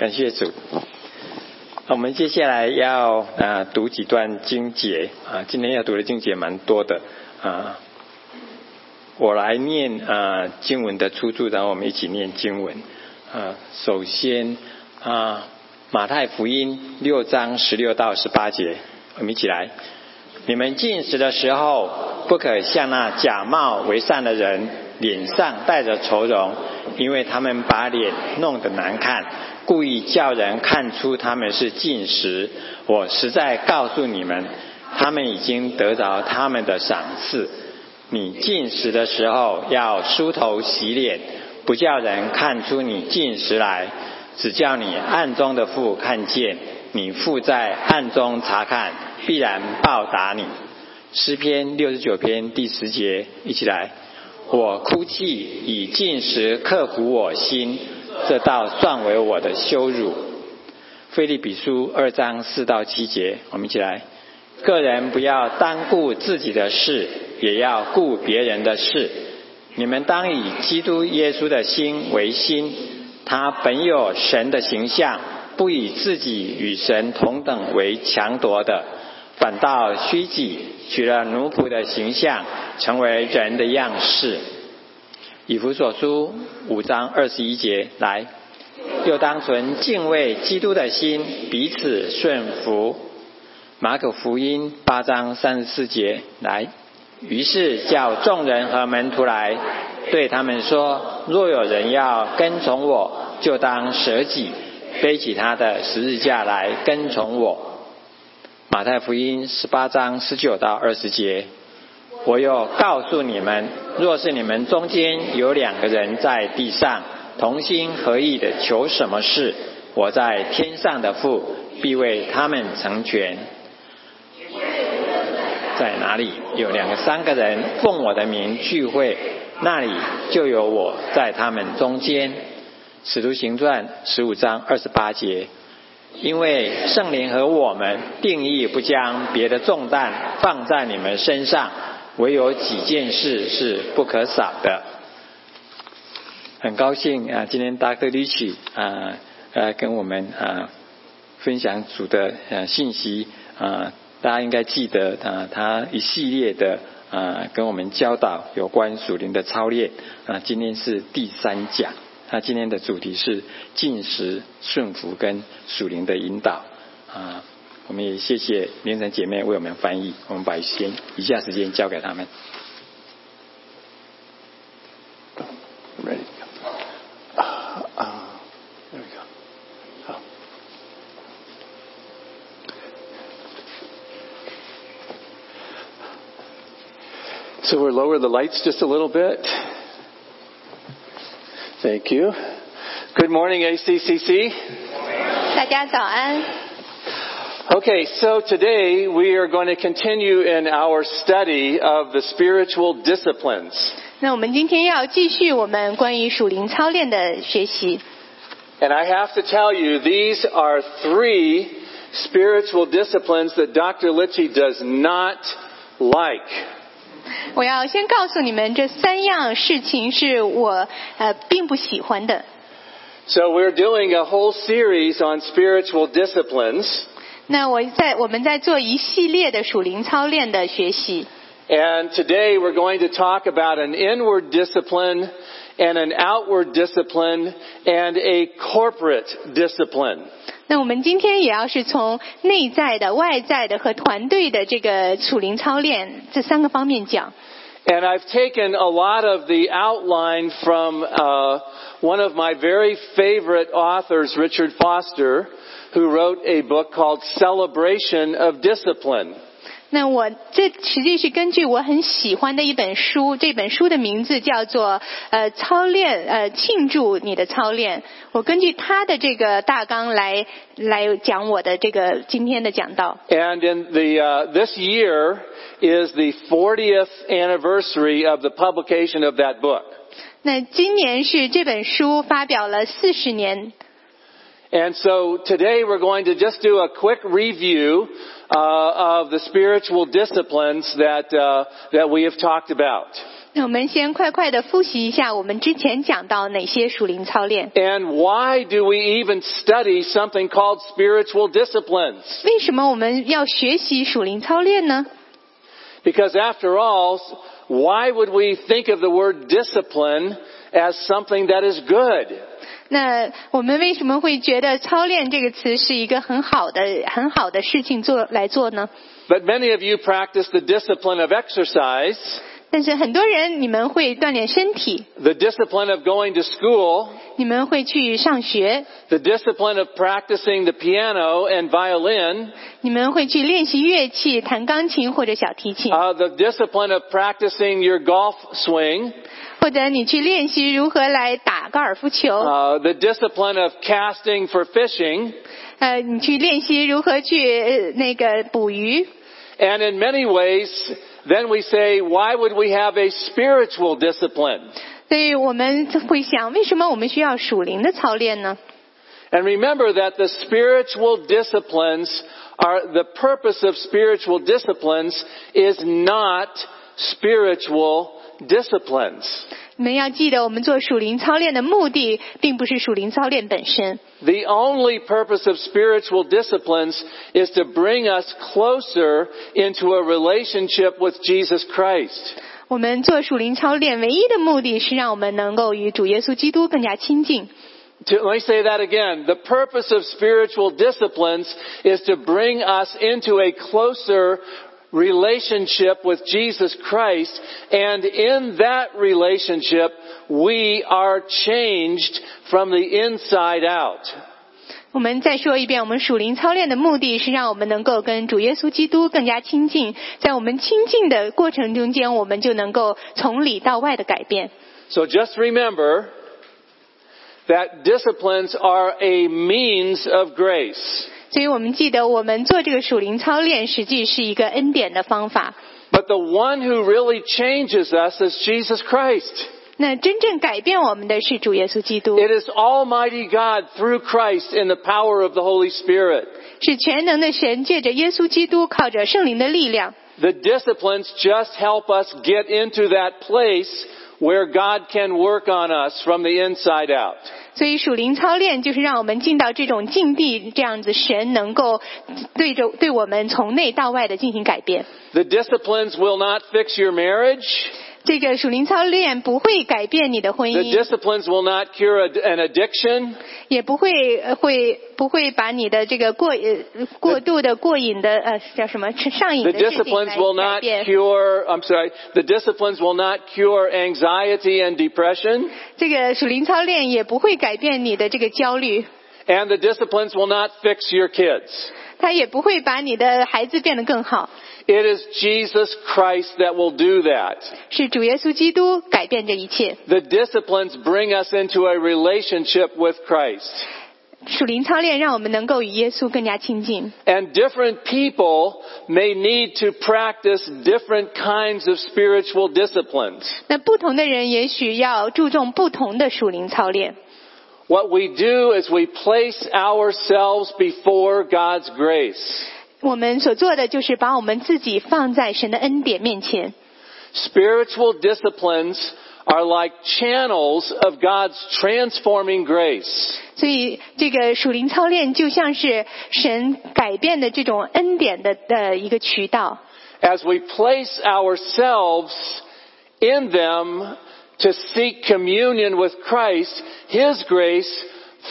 感谢主。我们接下来要啊读几段经节啊，今天要读的经节蛮多的啊。我来念啊经文的出处，然后我们一起念经文啊。首先啊，马太福音六章十六到十八节，我们一起来。你们进食的时候，不可像那假冒为善的人，脸上带着愁容，因为他们把脸弄得难看，故意叫人看出他们是进食。我实在告诉你们，他们已经得着他们的赏赐。你进食的时候，要梳头洗脸，不叫人看出你进食来，只叫你暗中的父看见。你父在暗中查看，必然报答你。诗篇六十九篇第十节，一起来。我哭泣以进食克服我心，这倒算为我的羞辱。菲利比书二章四到七节，我们一起来。个人不要单顾自己的事，也要顾别人的事。你们当以基督耶稣的心为心，他本有神的形象。不以自己与神同等为强夺的，反倒虚己，取了奴仆的形象，成为人的样式。以弗所书五章二十一节来，又当存敬畏基督的心，彼此顺服。马可福音八章三十四节来，于是叫众人和门徒来，对他们说：若有人要跟从我，就当舍己。背起他的十字架来跟从我。马太福音十八章十九到二十节，我又告诉你们：若是你们中间有两个人在地上同心合意的求什么事，我在天上的父必为他们成全。在哪里有两个、三个人奉我的名聚会，那里就有我在他们中间。使徒行传十五章二十八节，因为圣灵和我们定义不将别的重担放在你们身上，唯有几件事是不可少的。很高兴啊，今天达克里奇啊呃跟我们啊分享主的呃信息啊，大家应该记得啊，他一系列的啊跟我们教导有关属灵的操练啊，今天是第三讲。那今天的主题是进食、顺服跟属灵的引导啊，我们也谢谢连城姐妹为我们翻译，我们把先以下时间交给他们。Ready? Uh, there we go. Oh. So we're lower the lights just a little bit. Thank you. Good morning, ACCC. 大家早安。 Okay, so today we are going to continue in our study of the spiritual disciplines. 那我们今天要继续我们关于属灵操练的学习。 And I have to tell you, these are three spiritual disciplines that Dr. Litchi does not like. 我要先告诉你们，这三样事情是我呃并不喜欢的。 So we're doing a whole series on spiritual disciplines. 那我在我们在做一系列的属灵操练的学习。 And today we're going to talk about an inward discipline and an outward discipline and a corporate discipline. 那我们今天也要是从内在的、外在的和团队的这个属灵操练这三个方面讲。 And I've taken a lot of the outline from uh, one of my very favorite authors, Richard Foster, who wrote a book called Celebration of Discipline. 那我这实际是根据我很喜欢的一本书，这本书的名字叫做呃操练呃庆祝你的操练。我根据他的这个大纲来来讲我的这个今天的讲道。 And in the uh, this year is the 40th anniversary of the publication of that book. 那今年是这本书发表了四十年， And so today we're going to just do a quick review uh, of the spiritual disciplines that uh, that we have talked about. 那我们先快快的复习一下我们之前讲到哪些属灵操练。 And why do we even study something called spiritual disciplines? 为什么我们要学习属灵操练呢？ Because after all, why would we think of the word discipline as something that is good? 那我们为什么会觉得操练这个词是一个很好的、很好的事情做来做呢？ But many of you practice the discipline of exercise, 但是很多人，你们会锻炼身体， the discipline of going to school, 你们会去上学， the discipline of practicing the piano and violin, 你们会去练习乐器，弹钢琴或者小提琴， uh, the discipline of practicing your golf swing, 或者你去练习如何来打高尔夫球， uh, the discipline of casting for fishing, 呃，你去练习如何去呃那个捕鱼。 and in many ways, then we say, why would we have a spiritual discipline? 所以我们会想，为什么我们需要属灵的操练呢？ And remember that the spiritual disciplines are, the purpose of spiritual disciplines is not spiritual disciplines. 你们要记得，我们做属灵操练的目的，并不是属灵操练本身。 The only purpose of spiritual disciplines is to bring us closer into a relationship with Jesus Christ. 我们做属灵操练唯一的目的是让我们能够与主耶稣基督更加亲近。 To, let me say that again. The purpose of spiritual disciplines is to bring us into a closer relationship with Jesus Christ, and in that relationship, we are changed from the inside out. 我们再说一遍，我们属灵操练的目的是让我们能够跟主耶稣基督更加亲近，在我们亲近的过程中间，我们就能够从里到外的改变。 So just remember that disciplines are a means of grace. 所以我们记得，我们做这个属灵操练，实际是一个恩典的方法。 But the one who really changes us is Jesus Christ. 那真正改变我们的是主耶稣基督， It is Almighty God through Christ in the power of the Holy Spirit. 是全能的神借着耶稣基督，靠着圣灵的力量。 The disciplines just help us get into that place where God can work on us from the inside out. 所以属灵操练就是让我们进到这种境地，这样子神能够对着对我们从内到外的进行改变。 The disciplines will not fix your marriage. 这个属灵操练不会改变你的婚 The 姻，disciplines will not cure a, an addiction. 也不会呃会不会把你的这个过呃过度的过瘾的呃叫什么上瘾 The 的事情 disciplines 来 will 改 not 变。cure, I'm sorry, the disciplines will not cure anxiety and depression. 这个属灵操练也不会改变你的这个焦虑，And the disciplines will not fix your kids. 它也不会把你的孩子变得更好。 It is Jesus Christ that will do that. 是主耶稣基督改变这一切。 The disciplines bring us into a relationship with Christ. 属灵操练让我们能够与耶稣更加亲近。 And different people may need to practice different kinds of spiritual disciplines. 那不同的人也许要注重不同的属灵操练。 What we do is we place ourselves before God's grace. 我们所做的就是把我们自己放在神的恩典面前。 Spiritual disciplines are like channels of God's transforming grace. 所以，这个属灵操练就像是神改变的这种恩典的的一个渠道。 As we place ourselves in them to seek communion with Christ, His grace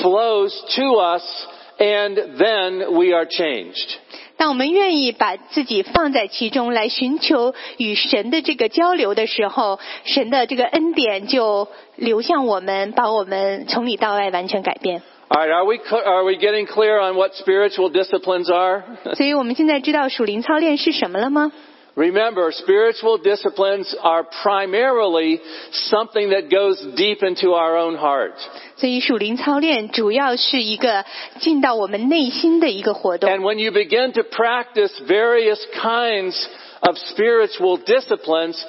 flows to us and then we are changed. 当我们愿意把自己放在其中来寻求与神的这个交流的时候，神的这个恩典就流向我们，把我们从里到外完全改变。 All right, are we, cl- are we getting clear on what spiritual disciplines are? 所以我们现在知道属灵操练是什么了吗？ Remember, spiritual disciplines are primarily something that goes deep into our own heart. 所以属灵操练主要是一个进到我们内心的一个活动。 And when you begin to practice various kinds of spiritual disciplines,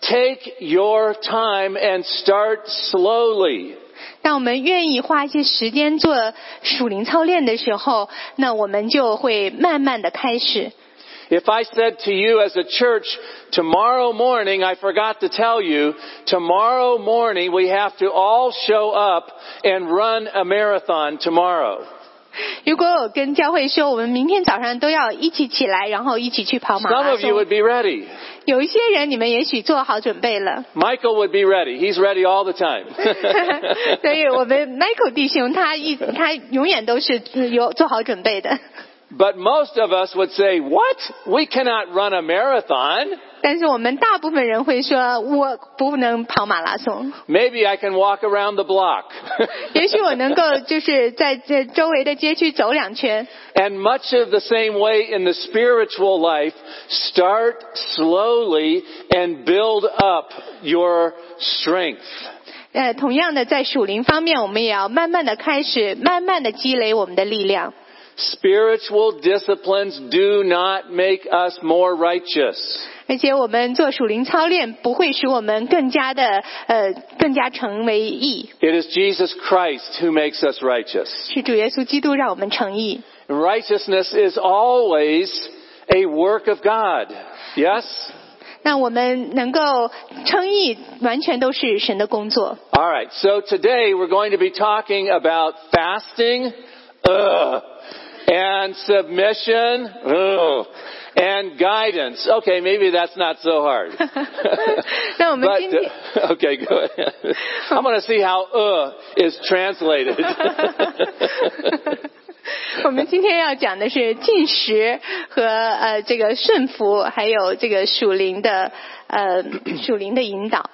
take your time and start slowly. 当我们愿意花一些时间做属灵操练的时候，那我们就会慢慢的开始。 If I said to you as a church, tomorrow morning, I forgot to tell you, tomorrow morning we have to all show up and run a marathon tomorrow. 如果我跟教会说，我们明天早上都要一起起来，然后一起去跑马 Some 拉 of you 松 would。be ready. 有一些人，你们也许做好准备了， Michael would be ready. He's ready all the time. 所以我们 Michael 弟兄他一他永远都是有做好准备的。 but most of us would say, what? We cannot run a marathon. 但是我们大部分人会说，我不能跑马拉松。 Maybe I can walk around the block. 也许我能够就是在这周围的街区走两圈。 And much of the same way in the spiritual life, start slowly and build up your strength. 呃，同样的，在属灵方面，我们也要慢慢的开始，慢慢的积累我们的力量。 Spiritual disciplines do not make us more righteous. 而且我们做属灵操练，不会使我们更加的呃更加成为义， It is Jesus Christ who makes us righteous. 是主耶稣基督让我们成义。 And righteousness is always a work of God. Yes? 那我们能够称义，完全都是神的工作。 All right. So today we're going to be talking about fasting, ugh, and submission, ugh, and guidance. Okay, maybe that's not so hard. 那我们 but 今天 uh, okay, go ahead. I'm going to see how "uh" is translated. 我们今天要讲的是进食和呃这个顺服，还有这个属灵的呃属灵的引导。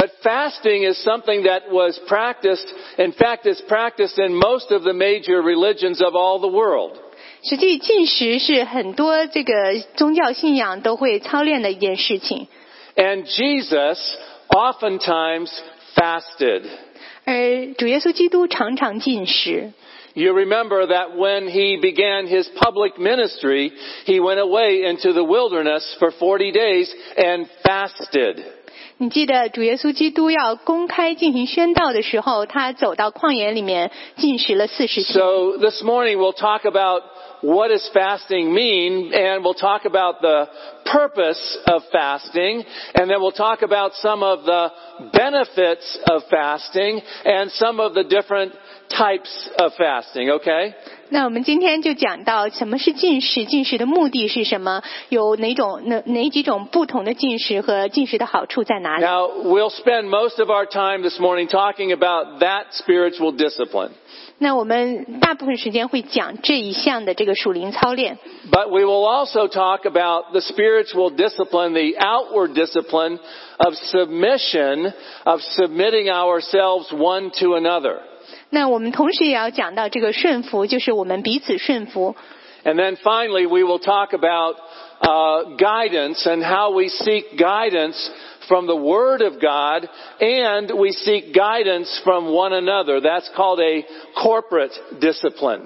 But fasting is something that was practiced, in fact, it's practiced in most of the major religions of all the world. 实际进食是很多这个宗教信仰都会操练的一件事情， And Jesus oftentimes fasted. 而主耶稣基督常常进食。 You remember that when he began his public ministry, he went away into the wilderness for 40 days and fasted. 你记得主耶稣基督要公开进行宣道的时候，他走到旷野里面进食了四十天。 So this morning we'll talk about what does fasting mean and we'll talk about the purpose of fasting and then we'll talk about some of the benefits of fasting and some of the different types of fasting, okay? 那我们今天就讲到什么是进食，进食的目的是什么，有哪种哪哪几种不同的进食和进食的好处在哪里？ Now, we'll spend most of our time this morning talking about that spiritual discipline. 那我们大部分时间会讲这一项的这个属灵操练， But we will also talk about the spiritual discipline, the outward discipline of submission, of submitting ourselves one to another. 那我们同时也要讲到这个顺服，就是我们彼此顺服。 And then finally, we will talk about uh, guidance and how we seek guidance from the Word of God and we seek guidance from one another. That's called a corporate discipline.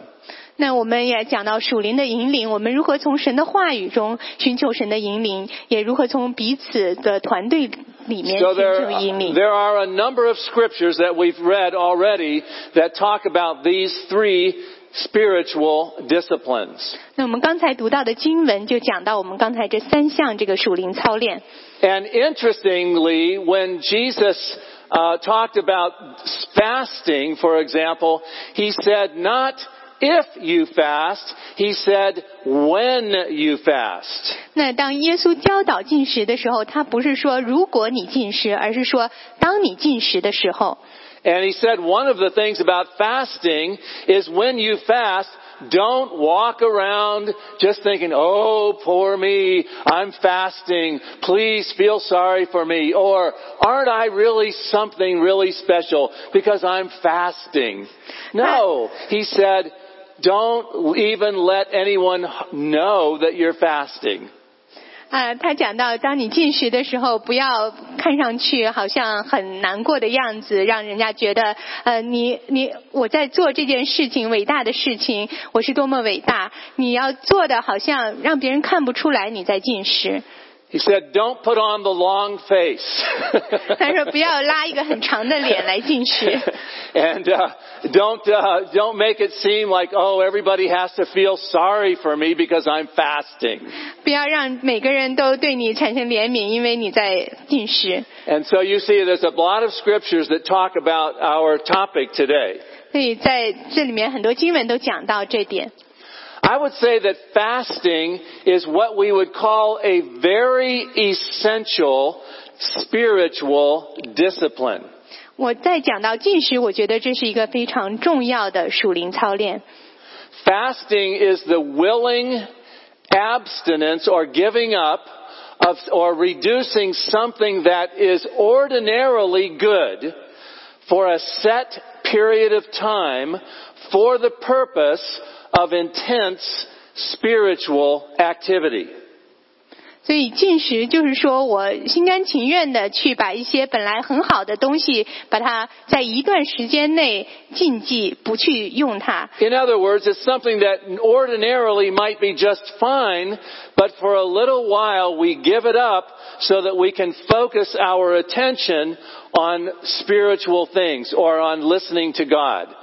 那我们也讲到属灵的引领，我们如何从神的话语中寻求神的引领，也如何从彼此的团队 里面 So 寻 there, 求引领。 there are a number of scriptures that we've read already that talk about these three spiritual disciplines. 那我们刚才读到的经文就讲到我们刚才这三项这个属灵操练。 And interestingly, when Jesus uh, talked about fasting, for example, he said not if you fast, he said when you fast. 那当耶稣教导进食的时候，他不是说如果你进食，而是说当你进食的时候。 And he said one of the things about fasting is when you fast, don't walk around just thinking, oh, poor me, I'm fasting, please feel sorry for me, or aren't I really something really special because I'm fasting? No, he said, don't even let anyone know that you're fasting. 啊，他讲到，当你进食的时候，不要看上去好像很难过的样子，让人家觉得，呃，你你我在做这件事情，伟大的事情，我是多么伟大。你要做的好像让别人看不出来你在进食。He said, don't put on the long face. 他说不要拉一个很长的脸来进食， and uh, don't uh, don't make it seem like oh everybody has to feel sorry for me because I'm fasting. 不要让每个人都对你产生怜悯，因为你在进食。 And so you see, there's a lot of scriptures that talk about our topic today. 所以在这里面很多经文都讲到这点。 I would say that fasting is what we would call a very essential spiritual discipline. 我再讲到进食，我觉得这是一个非常重要的属灵操练。 Fasting is the willing abstinence or giving up of or reducing something that is ordinarily good for a set period of time for the purpose of intense spiritual activity. 所以进食就是说我心甘情愿的去把一些本来很好的东西，把它在一段时间内禁忌，不去用它。 In other words, it's something that ordinarily might be just fine, but for a little while we give it up so that we can focus our attention on spiritual things or on listening to God.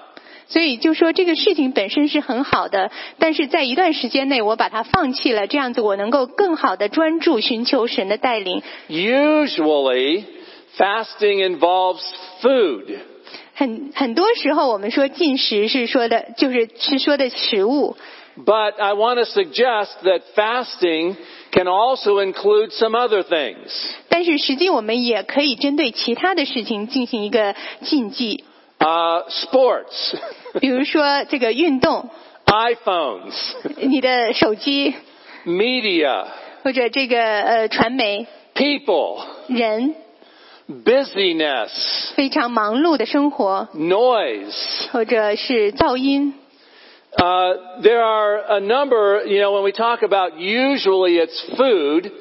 所以就说这个事情本身是很好的，但是在一段时间内我把它放弃了，这样子我能够更好的专注寻求神的带领。 Usually, fasting involves food. 很很多时候我们说进食是说的，就是是说的食物。 But I want to suggest that fasting can also include some other things. 但是实际我们也可以针对其他的事情进行一个禁忌， Uh, sports, 比如说这个运动， iPhones, 你的手机 media, 或者这个呃传媒 people, 人 busyness, 非常忙碌的生活， noise. 或者是噪音。 Uh, there are a number, you know, when we talk about usually it's food,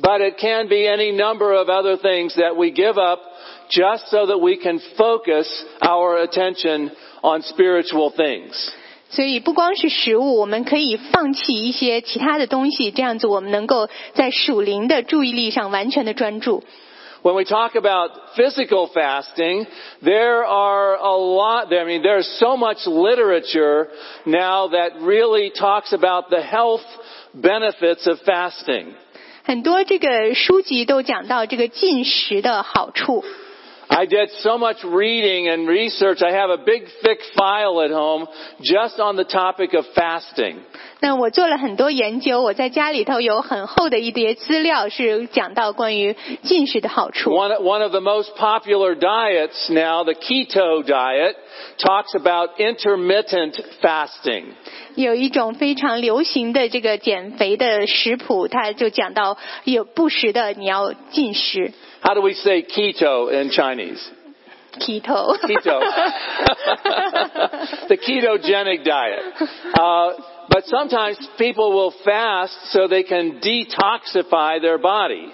but it can be any number of other things that we give up just so that we can focus our attention on spiritual things. 所以不光是食物，我们可以放弃一些其他的东西，这样子我们能够在属灵的注意力上完全的专注。 When we talk about physical fasting, there are a lot, I mean, there's so much literature now that really talks about the health benefits of fasting. 很多这个书籍都讲到这个进食的好处。 I did so much reading and research. I have a big thick file at home just on the topic of fasting. 那我做了很多研究，我在家里头有很厚的一叠资料，是讲到关于进食的好处。 One, one of the most popular diets now, the keto diet, talks about intermittent fasting. 有一种非常流行的这个减肥的食谱，它就讲到有不时的你要进食 How do we say keto in Chinese? keto。 Keto. the ketogenic diet. Uh, but sometimes people will fast so they can detoxify their body.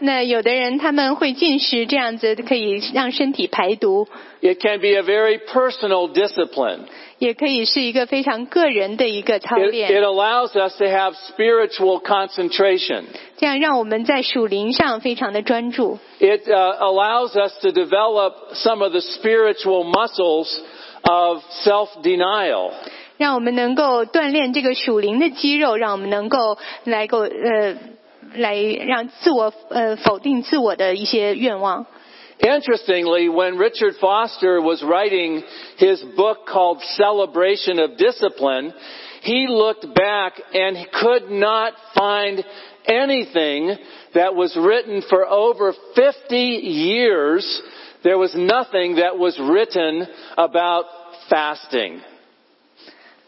那有的人他们会进食，这样子可以让身体排毒， It can be a very personal discipline. 也可以是一个非常个人的一个操 It, it，allows us to have spiritual concentration. 这样让我们在属灵上非常的专注。It uh, allows us to develop some of the spiritual muscles of self-denial. 让我们能够锻炼这个属灵的肌肉，让我们能够来够呃来让自我呃否定自我的一些愿望。Interestingly, when Richard Foster was writing his book called Celebration of Discipline, he looked back and could not find anything that was written for over 50 years. There was nothing that was written about fasting.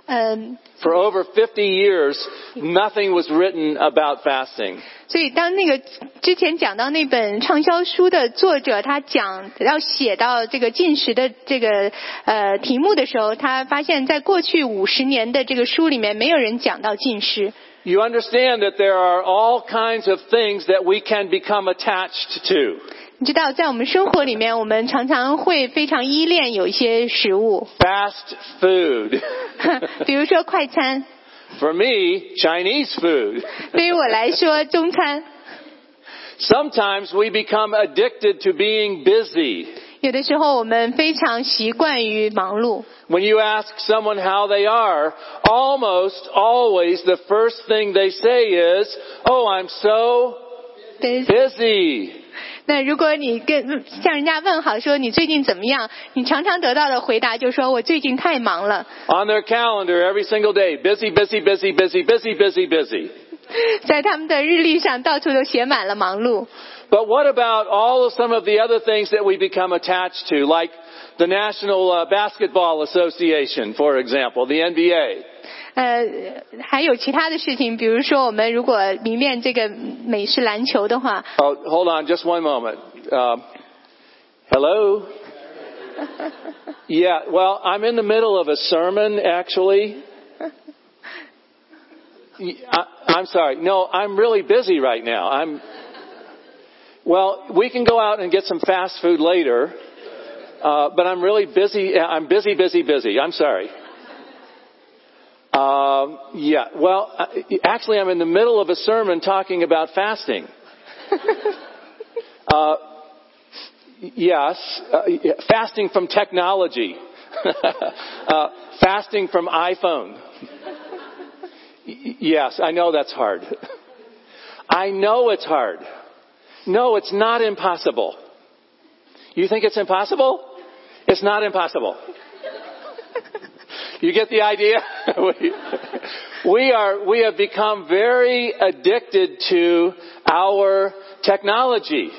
嗯、For over 50 years, nothing was written about fasting. 所以当那个之前讲到那本畅销书的作者，他讲要写到这个进食的这个呃题目的时候，他发现在过去五十年的这个书里面，没有人讲到进食。You understand that there are all kinds of things that we can become attached to. 你知道，在我们生活里面，我们常常会非常依恋有一些食物， Fast food. 比如说快餐。 For me, Chinese food. 对于我来说，中餐。 Sometimes we become addicted to being busy. 有的时候我们非常习惯于忙碌。 When you ask someone how they are, almost always the first thing they say is, Oh, I'm so 对， busy. 那如果你跟向人家问好说你最近怎么样，你常常得到的回答就是说我最近太忙了。 On their calendar every single day, busy, busy, busy, busy, busy, busy, busy. 在他们的日历上到处都写满了忙碌。 But what about all of some of the other things that we become attached to, like the National uh, Basketball Association, for example, the NBA? 呃，还有其他的事情，比如说我们如果迷恋这个美式篮球的话， Oh, hold on just one moment. Uh, hello? Yeah, well, I'm in the middle of a sermon, actually. I, I'm sorry. No, I'm really busy right now. I'm. Well, we can go out and get some fast food later, uh, but I'm really busy. I'm busy, busy, busy. I'm sorry. Um, yeah. Well, actually, I'm in the middle of a sermon talking about fasting. Uh, yes, uh, fasting from technology, uh, fasting from iPhone. Yes, I know that's hard. I know it's hard. No, it's not impossible. You think it's impossible? It's not impossible. You get the idea? we, we are, we have become very addicted to our technology.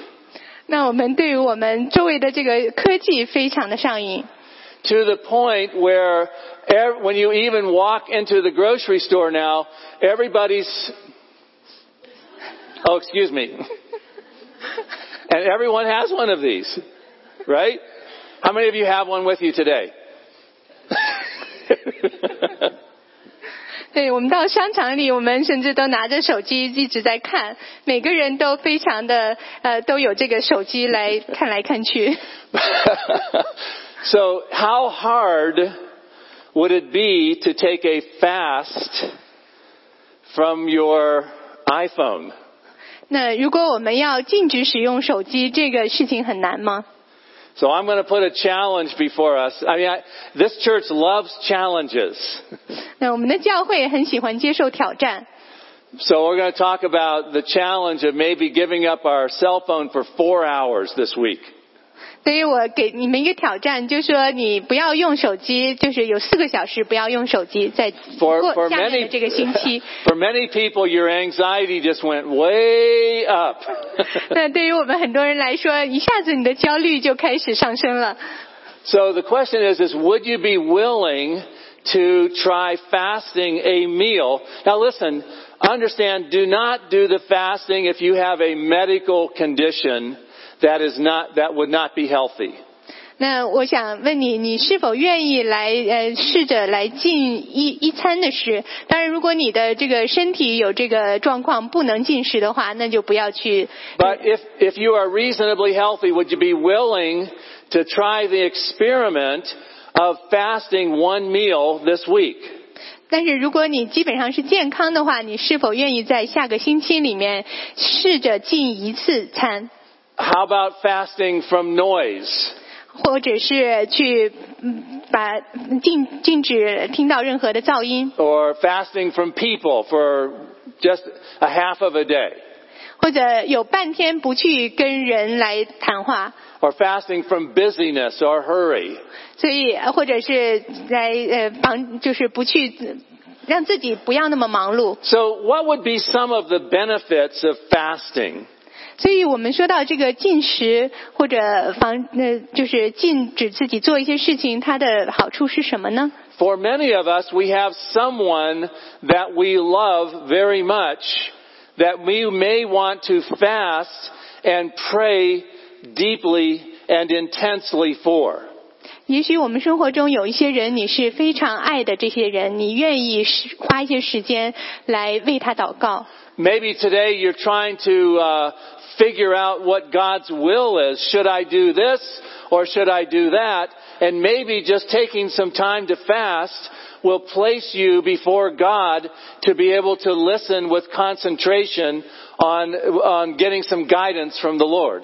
那我们对于我们周围的这个科技非常的上瘾， to the point where ev- when you even walk into the grocery store now, everybody's, oh, excuse me. and everyone has one of these, right? How many of you have one with you today? 对我们到商场里，我们甚至都拿着手机一直在看，每个人都非常的呃都有这个手机来看来看去。 so how hard would it be to take a fast from your iPhone? 那如果我们要禁止使用手机，这个事情很难吗？ So I'm going to put a challenge before us. I mean, I, this church loves challenges. 那我们的教会很喜欢接受挑战， So we're going to talk about the challenge of maybe giving up our cell phone for four hours this week. 所以我给你们一个挑战，就是说你不要用手机，就是有四个小时不要用手机，在 For, 过 for 下面的 many, 这个星期。 for many people, your anxiety just went way up. 那对于我们很多人来说，一下子你的焦虑就开始上升了。 so the question is, is would you be willing to try fasting a meal? Now listen, understand, do not do the fasting if you have a medical condition that is not, that would not be healthy. 那我想问你，你是否愿意来呃试着来进一一餐的食？当然，如果你的这个身体有这个状况不能进食的话，那就不要去。 But if, if you are reasonably healthy, would you be willing to try the experiment of fasting one meal this week? 但是如果你基本上是健康的话，你是否愿意在下个星期里面试着进一次餐， How about fasting from noise? 或者是去嗯把禁禁止听到任何的噪音， Or fasting from people for just a half of a day? 或者有半天不去跟人来谈话， Or fasting from busyness or hurry? 所以呃或者是来呃帮就是不去让自己不要那么忙碌。 So what would be some of the benefits of fasting? 所以我们说到这个禁食或者防呃就是禁止自己做一些事情，它的好处是什么呢？ For many of us, we have someone that we love very much that we may want to fast and pray deeply and intensely for. 也许我们生活中有一些人，你是非常爱的这些人，你愿意是花一些时间来为他祷告。 Maybe today you're trying to uh, figure out what God's will is. Should I do this or should I do that? and maybe just taking some time to fast will place you before God to be able to listen with concentration on, on getting some guidance from the Lord.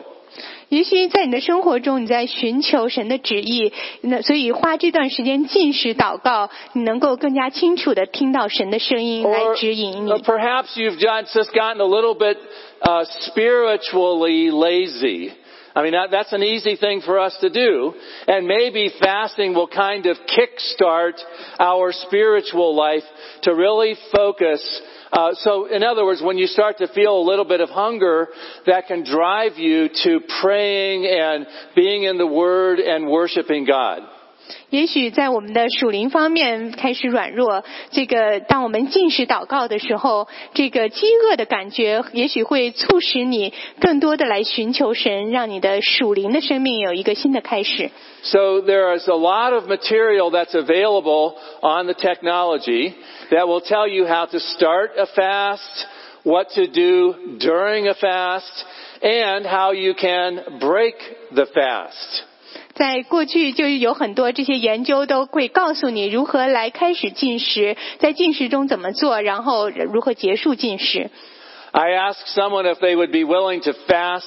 也许在你的生活中，你在寻求神的旨意，那所以花这段时间进食祷告，你能够更加清楚的听到神的声音来 Or, 指引 or 你。 perhaps you've just just gotten a little bit uh, spiritually lazy. I mean, that, that's an easy thing for us to do. And maybe fasting will kind of kickstart our spiritual life to really focus. Uh, so, in other words, when you start to feel a little bit of hunger, that can drive you to praying and being in the Word and worshiping God. 也许在我们的属灵方面开始软弱，这个当我们进食祷告的时候，这个饥饿的感觉也许会促使你更多的来寻求神，让你的属灵的生命有一个新的开始。 So there is a lot of material that's available on the technology that will tell you how to start a fast, what to do during a fast, and how you can break the fast. 在过去就有很多这些研究都会告诉你如何来开始进食，在进食中怎么做，然后如何结束进食。 I asked someone if they would be willing to fast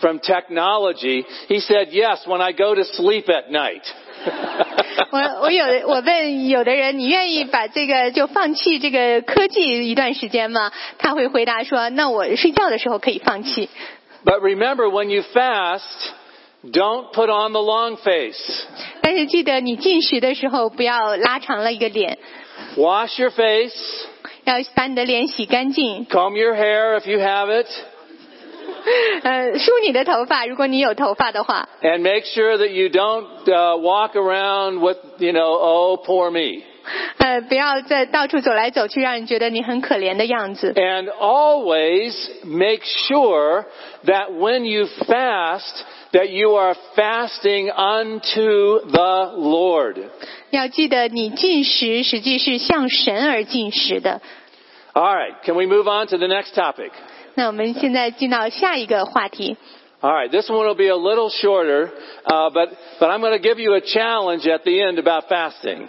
from technology. He said, yes, when I go to sleep at night. 我我有我问有的人，你愿意把这个就放弃这个科技一段时间吗？他会回答说，那我睡觉的时候可以放弃。 But remember, when you fast, don't put on the long face. 但是记得你进食的时候不要拉长了一个脸， Wash your face, 要把你的脸洗干净， comb your hair if you have it. 呃，梳你的头发，如果你有头发的话， And make sure that you don't uh, walk around with, you know, oh, poor me. 呃，不要再到处走来走去，让人觉得你很可怜的样子。 And always make sure that when you fast, that you are fasting unto the Lord. 要记得，你进食实际是向神而进食的。 All right, can we move on to the next topic? 那我们现在进到下一个话题。 All right, this one will be a little shorter, uh, but, but I'm going to give you a challenge at the end about fasting.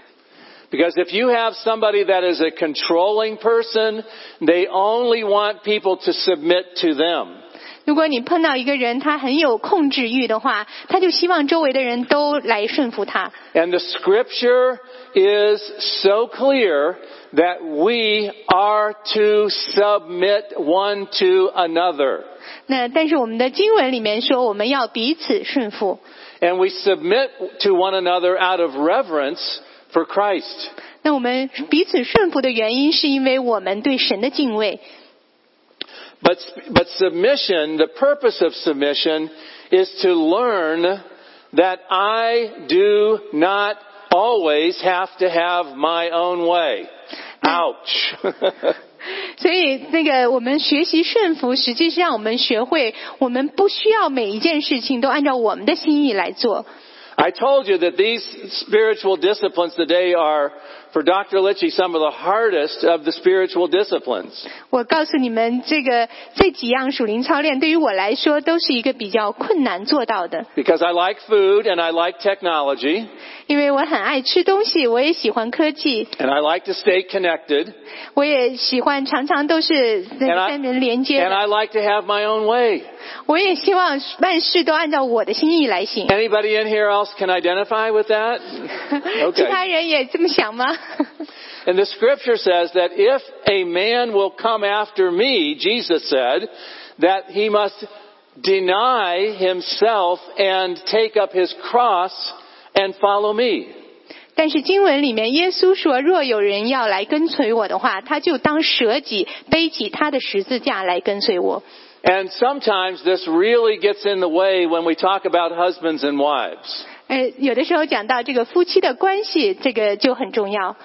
Because if you have somebody that is a controlling person, they only want people to submit to them. 如果你碰到一个人他很有控制欲的话，他就希望周围的人都来顺服他。 And the scripture is so clear that we are to submit one to another. 那但是我们的经文里面说，我们要彼此顺服。 And we submit to one another out of reverence for Christ. 那我们彼此顺服的原因，是因为我们对神的敬畏。 But, but submission, the purpose of submission is to learn that I do not always have to have my own way. Ouch. 所以，那个我们学习顺服，实际是让我们学会，我们不需要每一件事情都按照我们的心意来做。 I told you that these spiritual disciplines today are, for Dr. Litchie, some of the hardest of the spiritual disciplines. 我告诉你们，这个这几样属灵操练对于我来说都是一个比较困难做到的， Because I like food and I like technology 因为我很爱吃东西，我也喜欢科技， and I like to stay connected 我也喜欢常常都是那 and 个 I, 跟人连接 and 的， I like to have my own way. 我也希望万事都按照我的心意来行。 Anybody in here else can identify with that? 其 Okay. 他人也这么想吗？ And the scripture says that if a man will come after me, Jesus said, that he must deny himself and take up his cross and follow me. 但是经文里面，耶稣说，若有人要来跟随我的话，他就当舍己，背起他的十字架来跟随我。 And sometimes this really gets in the way when we talk about husbands and wives. 呃，有的时候讲到这个夫妻的关系，这个就很重要。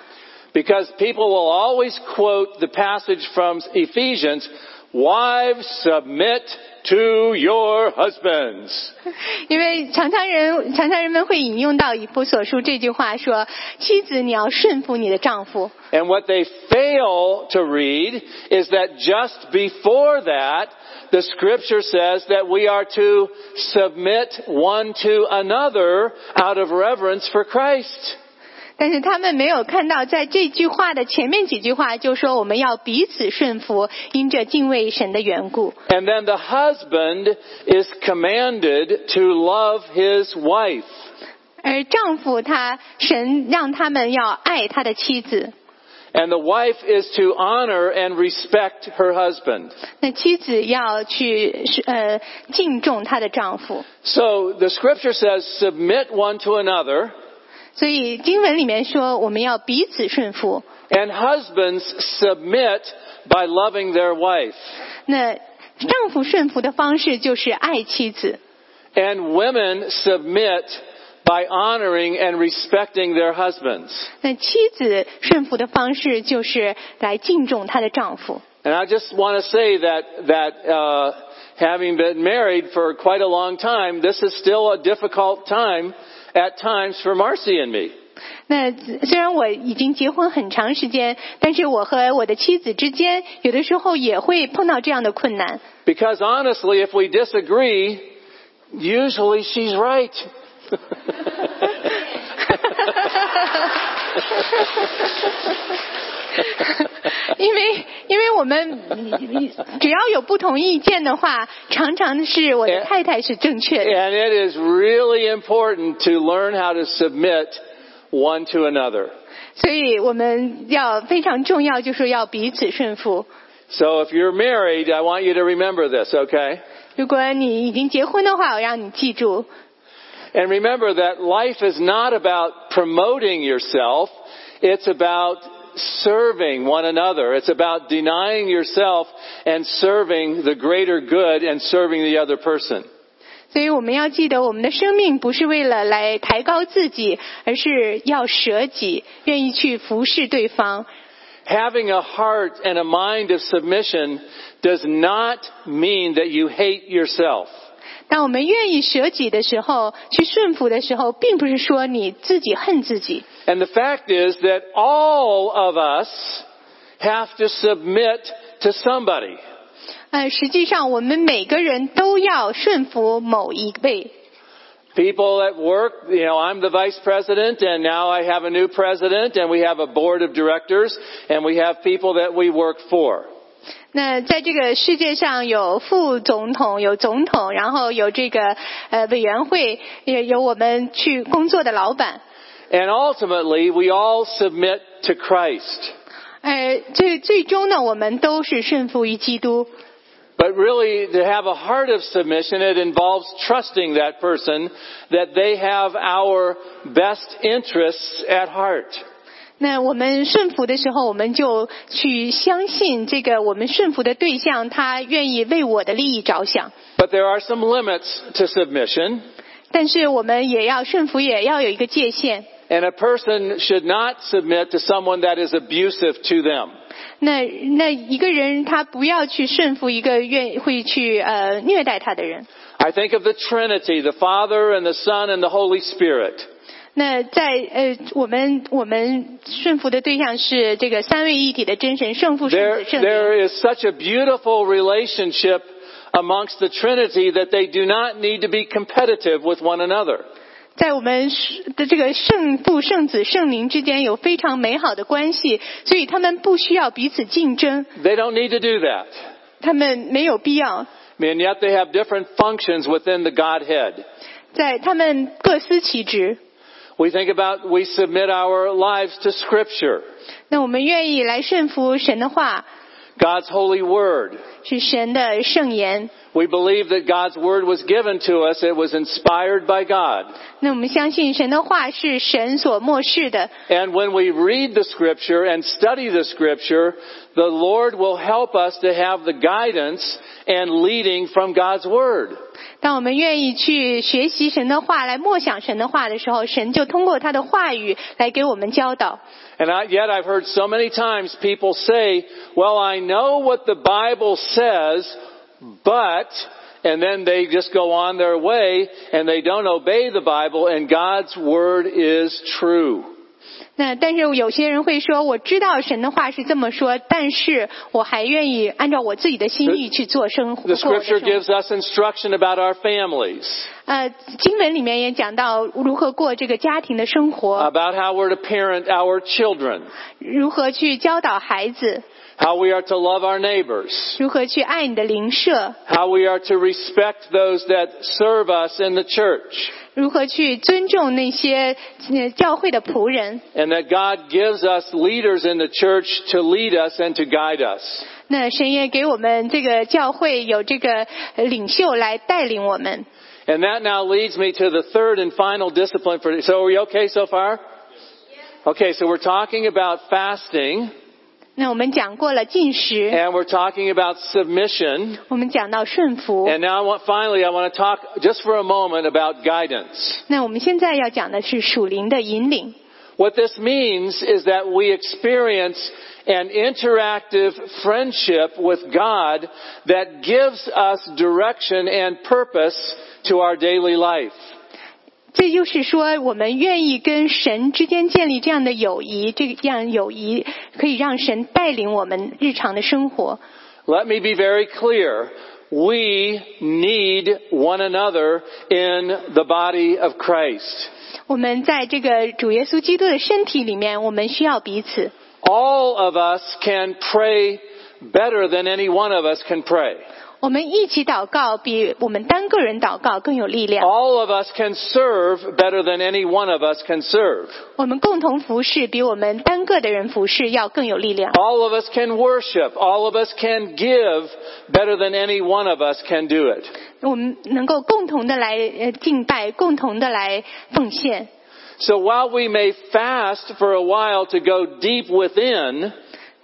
Because people will always quote the passage from Ephesians, wives submit to your husbands. 因为常常人常常人们会引用到以弗所书这句话说：“妻子，你要顺服你的丈夫。 And what they fail to read is that just before that, the scripture says that we are to submit one to another out of reverence for Christ. ”但是他们没有看到，在这句话的前面几句话就说我们要彼此顺服，因着敬畏神的缘故。 And then the husband is commanded to love his wife. 而丈夫他神让他们要爱他的妻子， And the wife is to honor and respect her husband. 那妻子要去呃敬重她的丈夫。 So the scripture says, submit one to another, 所以经文里面说，我们要彼此顺服。 and husbands submit by loving their wife. 那丈夫顺服的方式就是爱妻子， And women submit by honoring and respecting their husbands. 那妻子顺服的方式就是来敬重她的丈夫。 And I just want to say that, that, uh, having been married for quite a long time, this is still a difficult time at times for Marcy and me. 那虽然我已经结婚很长时间，但是我和我的妻子之间，有的时候也会碰到这样的困难。 Because honestly, if we disagree, usually she's right. 因为因为我们只要有不同意见的话，常常是我的太太是正确的。And it is really important to learn how to submit one to another. 所以我们要非常重要，就是要彼此顺服。So if you're married, I want you to remember this, okay? 如果你已经结婚的话，我让你记住，And remember that life is not about promoting yourself, it's about serving one another. It's about denying yourself and serving the greater good and serving the other person. 所以我们要记得，我们的生命不是为了来抬高自己，而是要舍己，愿意去服侍对方。 Having a heart and a mind of submission does not mean that you hate yourself. 当我们愿意舍己的时候，去顺服的时候，并不是说你自己恨自己。 And the fact is that all of us have to submit to somebody. 呃，实际上我们每个人都要顺服某一位。 People at work, you know, I'm the vice president and now I have a new president and we have a board of directors and we have people that we work for. 那在这个世界上有副总统，有总统，然后有这个呃委员会，也有我们去工作的老板。And ultimately, we all submit to Christ. 呃，最最终呢，我们都是顺服于基督。But really, to have a heart of submission, it involves trusting that person that they have our best interests at heart. 那我们顺服的时候，我们就去相信这个我们顺服的对象，他愿意为我的利益着想。But there are some limits to submission. 但是我们也要顺服，也要有一个界限。And a person should not submit to someone that is abusive to them. 那那一个人他不要去顺服一个愿会去呃虐待他的人。I think of the Trinity, the Father and the Son and the Holy Spirit. 那在呃我们我们顺服的对象是这个三位一体的真神圣父圣子圣灵。there is such a beautiful relationship amongst the Trinity that they do not need to be competitive with one another. 在我们的这个圣父、圣子、圣灵之间有非常美好的关系，所以他们不需要彼此竞争，They don't need to do that. 他们没有必要。And yet they have different functions within the Godhead. 在他们各司其职。We think about, we submit our lives to Scripture, 那我们愿意来顺服神的话， God's holy word. 是神的圣言。 We believe that God's word was given to us. It was inspired by God. 那我们相信神的话是神所漠视的。 And when we read the scripture and study the scripture, the Lord will help us to have the guidance and leading from God's Word. 当我们愿意去学习神的话，来默想神的话的时候，神就通过他的话语来给我们教导。 And I, yet I've heard so many times people say, well, I know what the Bible says, but, and then they just go on their way and they don't obey the Bible and God's Word is true. 那但是有些人会说，我知道神的话是这么说，但是我还愿意按照我自己的心意去做生活。 The 过我的 Scripture 生活 gives us instruction about our families, 呃，经文里面也讲到如何过这个家庭的生活， about how we're to parent our children, 如何去教导孩子， how we are to love our neighbors, 如何去爱你的邻舍， how we are to respect those that serve us in the church, 如何去尊重那些呃教会的仆人。 and that God gives us leaders in the church to lead us and to guide us. 那神也给我们这个教会有这个呃领袖来带领我们。 And that now leads me to the third and final discipline for, so are we okay so far? Okay, so we're talking about fasting, 那我们讲过了进食， and we're talking about submission, 我们讲到顺服。 and now I want, finally I want to talk just for a moment about guidance. 那我们现在要讲的是属灵的引领。 What this means is that we experience an interactive friendship with God that gives us direction and purpose to our daily life. 这就是说，我们愿意跟神之间建立这样的友谊，这样友谊可以让神带领我们日常的生活。 Let me be very clear. We need one another in the body of Christ. 我们在这个主耶稣基督的身体里面，我们需要彼此。 All of us can pray better than any one of us can pray. 我们一起祷告，比我们单个人祷告更有力量。 All of us can serve better than any one of us can serve. 我们共同服侍，比我们单个的人服侍要更有力量。 All of us can worship. All of us can give better than any one of us can do it. 我们能够共同的来呃敬拜，共同的来奉献。 So while we may fast for a while to go deep within,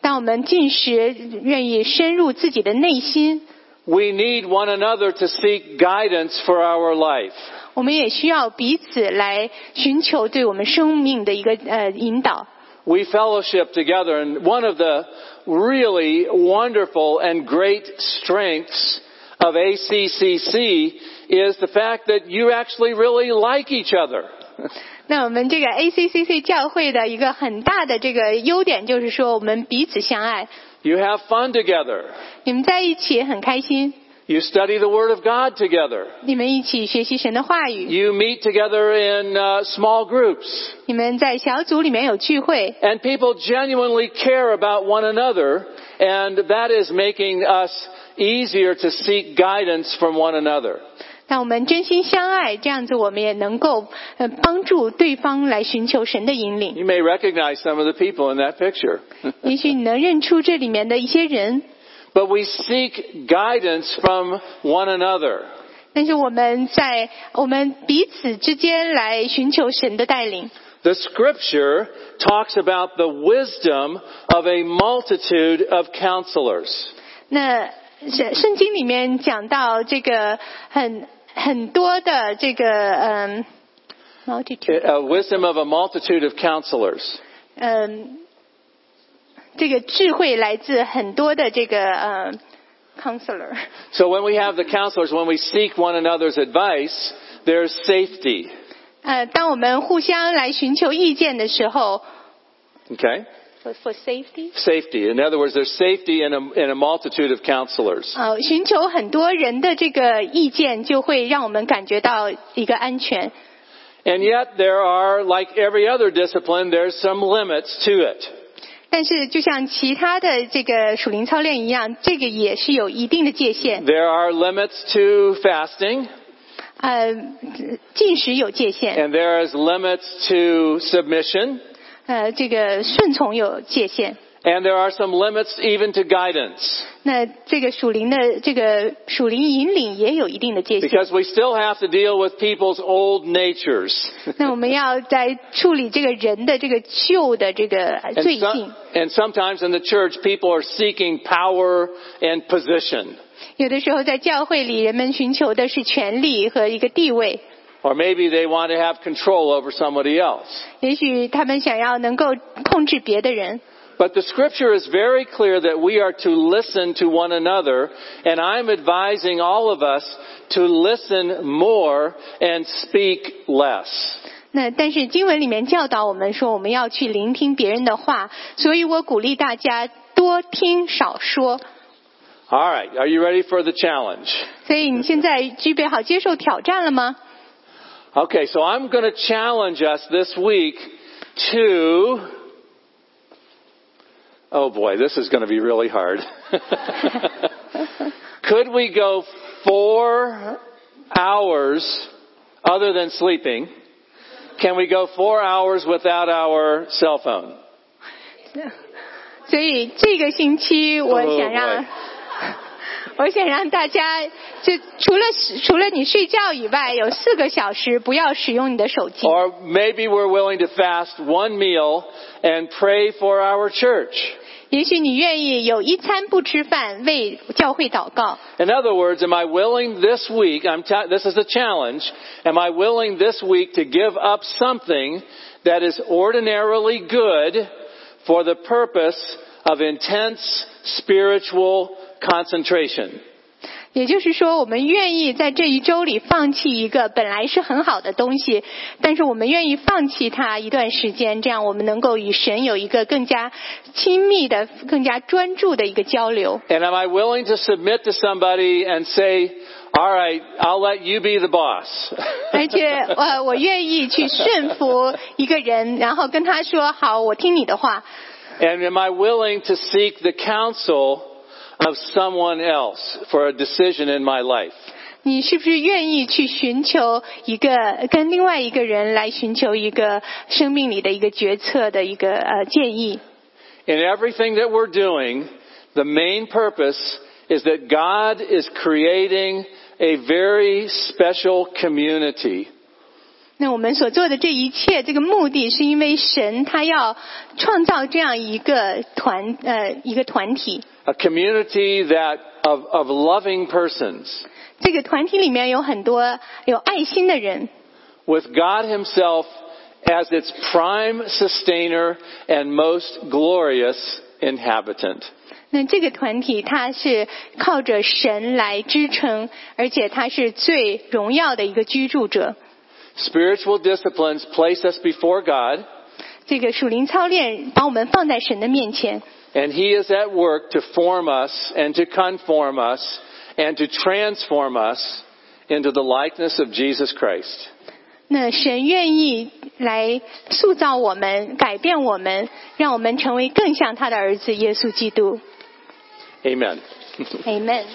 当我们进食，愿意深入自己的内心， we need one another to seek guidance for our life. 我们也需要彼此来寻求对我们生命的一个呃引导。 We fellowship together and one of the really wonderful and great strengths of ACCC is the fact that you actually really like each other. 那我们这个 ACCC 教会的一个很大的这个优点就是说，我们彼此相爱， You have fun together. 你们在一起很开心， You study the Word of God together. 你们一起学习神的话语， You meet together in uh, small groups. 你们在小组里面有聚会， And people genuinely care about one another, and that is making us easier to seek guidance from one another. 当我们真心相爱，这样子我们也能够呃帮助对方来寻求神的引领。 You may recognize some of the people in that picture. 也许你能认出这里面的一些人， but we seek guidance from one another. 但是我们在我们彼此之间来寻求神的带领。 The scripture talks about the wisdom of a multitude of counselors. 那圣圣经里面讲到这个很 很多的这个嗯，multitude， A wisdom of a multitude of counselors. 嗯，这个智慧来自很多的这个呃 counselor。 So when we have the counselors, when we seek one another's advice, there's safety. 呃，当我们互相来寻求意见的时候 Okay? ，for for safety， Safety. In other words, there's safety in a, in a multitude of counselors. 呃，寻求很多人的这个意见，就会让我们感觉到一个安全。 And yet there are, like every other discipline, there's some limits to it. 但是，就像其他的这个属灵操练一样，这个也是有一定的界限。 There are limits to fasting, 呃，进食有界限， and there is limits to submission, 呃，这个顺从有界限，And there are some limits even to guidance. 那这个属灵的这个属灵引领也有一定的界限。Because we still have to deal with people's old natures. 那我们要在处理这个人的这个旧的这个 And, 罪 some- 性。and sometimes in the church, people are seeking power and position. 有的时候在教会里，人们寻求的是权力和一个地位。Or maybe they want to have control over somebody else. 也许他们想要能够控制别的人。 But the scripture is very clear that we are to listen to one another, and I'm advising all of us to listen more and speak less. 那但是经文里面教导我们说，我们要去聆听别人的话，所以我鼓励大家多听少说。 All right, are you ready for the challenge? 所以你现在具备好接受挑战了吗？ Okay, so I'm going to challenge us this week to. Oh boy, this is going to be really hard. Could we go four hours other than sleeping? Can we go four hours without our cell phone? 所以这个星期我 Oh, 想让 boy. 我想让大家，就除了除了你睡觉以外，有四个小时不要使用你的手机。 Or maybe we're willing to fast one meal and pray for our church. 也许你愿意有一餐不吃饭，为教会祷告。 In other words, am I willing this week, I'm ta- this is a challenge, am I willing this week to give up something that is ordinarily good for the purpose of intense spiritual concentration? 也就是说，我们愿意在这一周里放弃一个本来是很好的东西，但是我们愿意放弃它一段时间，这样我们能够与神有一个更加亲密的、更加专注的一个交流。 And am I willing to submit to somebody and say, all right, I'll let you be the boss? 而且，呃，我愿意去顺服一个人，然后跟他说：“好，我听你的话。 And am I willing to seek the counsel of someone else for a decision in my life? ”你是不是愿意去寻求一个跟另外一个人来寻求一个生命里的一个决策的一个呃建议？ In everything that we're doing, the main purpose is that God is creating a very special community. 那我们所做的这一切，这个目的是因为神他要创造这样一个团呃一个团体， A community that of, of loving persons 这个团体里面有很多有爱心的人， with God Himself as its prime sustainer and most glorious inhabitant. 那这个团体它是靠着神来支撑，而且它是最荣耀的一个居住者。 Spiritual disciplines place us before God, 这个属灵操练把我们放在神的面前， and He is at work to form us and to conform us and to transform us into the likeness of Jesus Christ. 那神愿意来塑造我们，改变我们，让我们成为更像他的儿子耶稣基督。 Amen. Amen。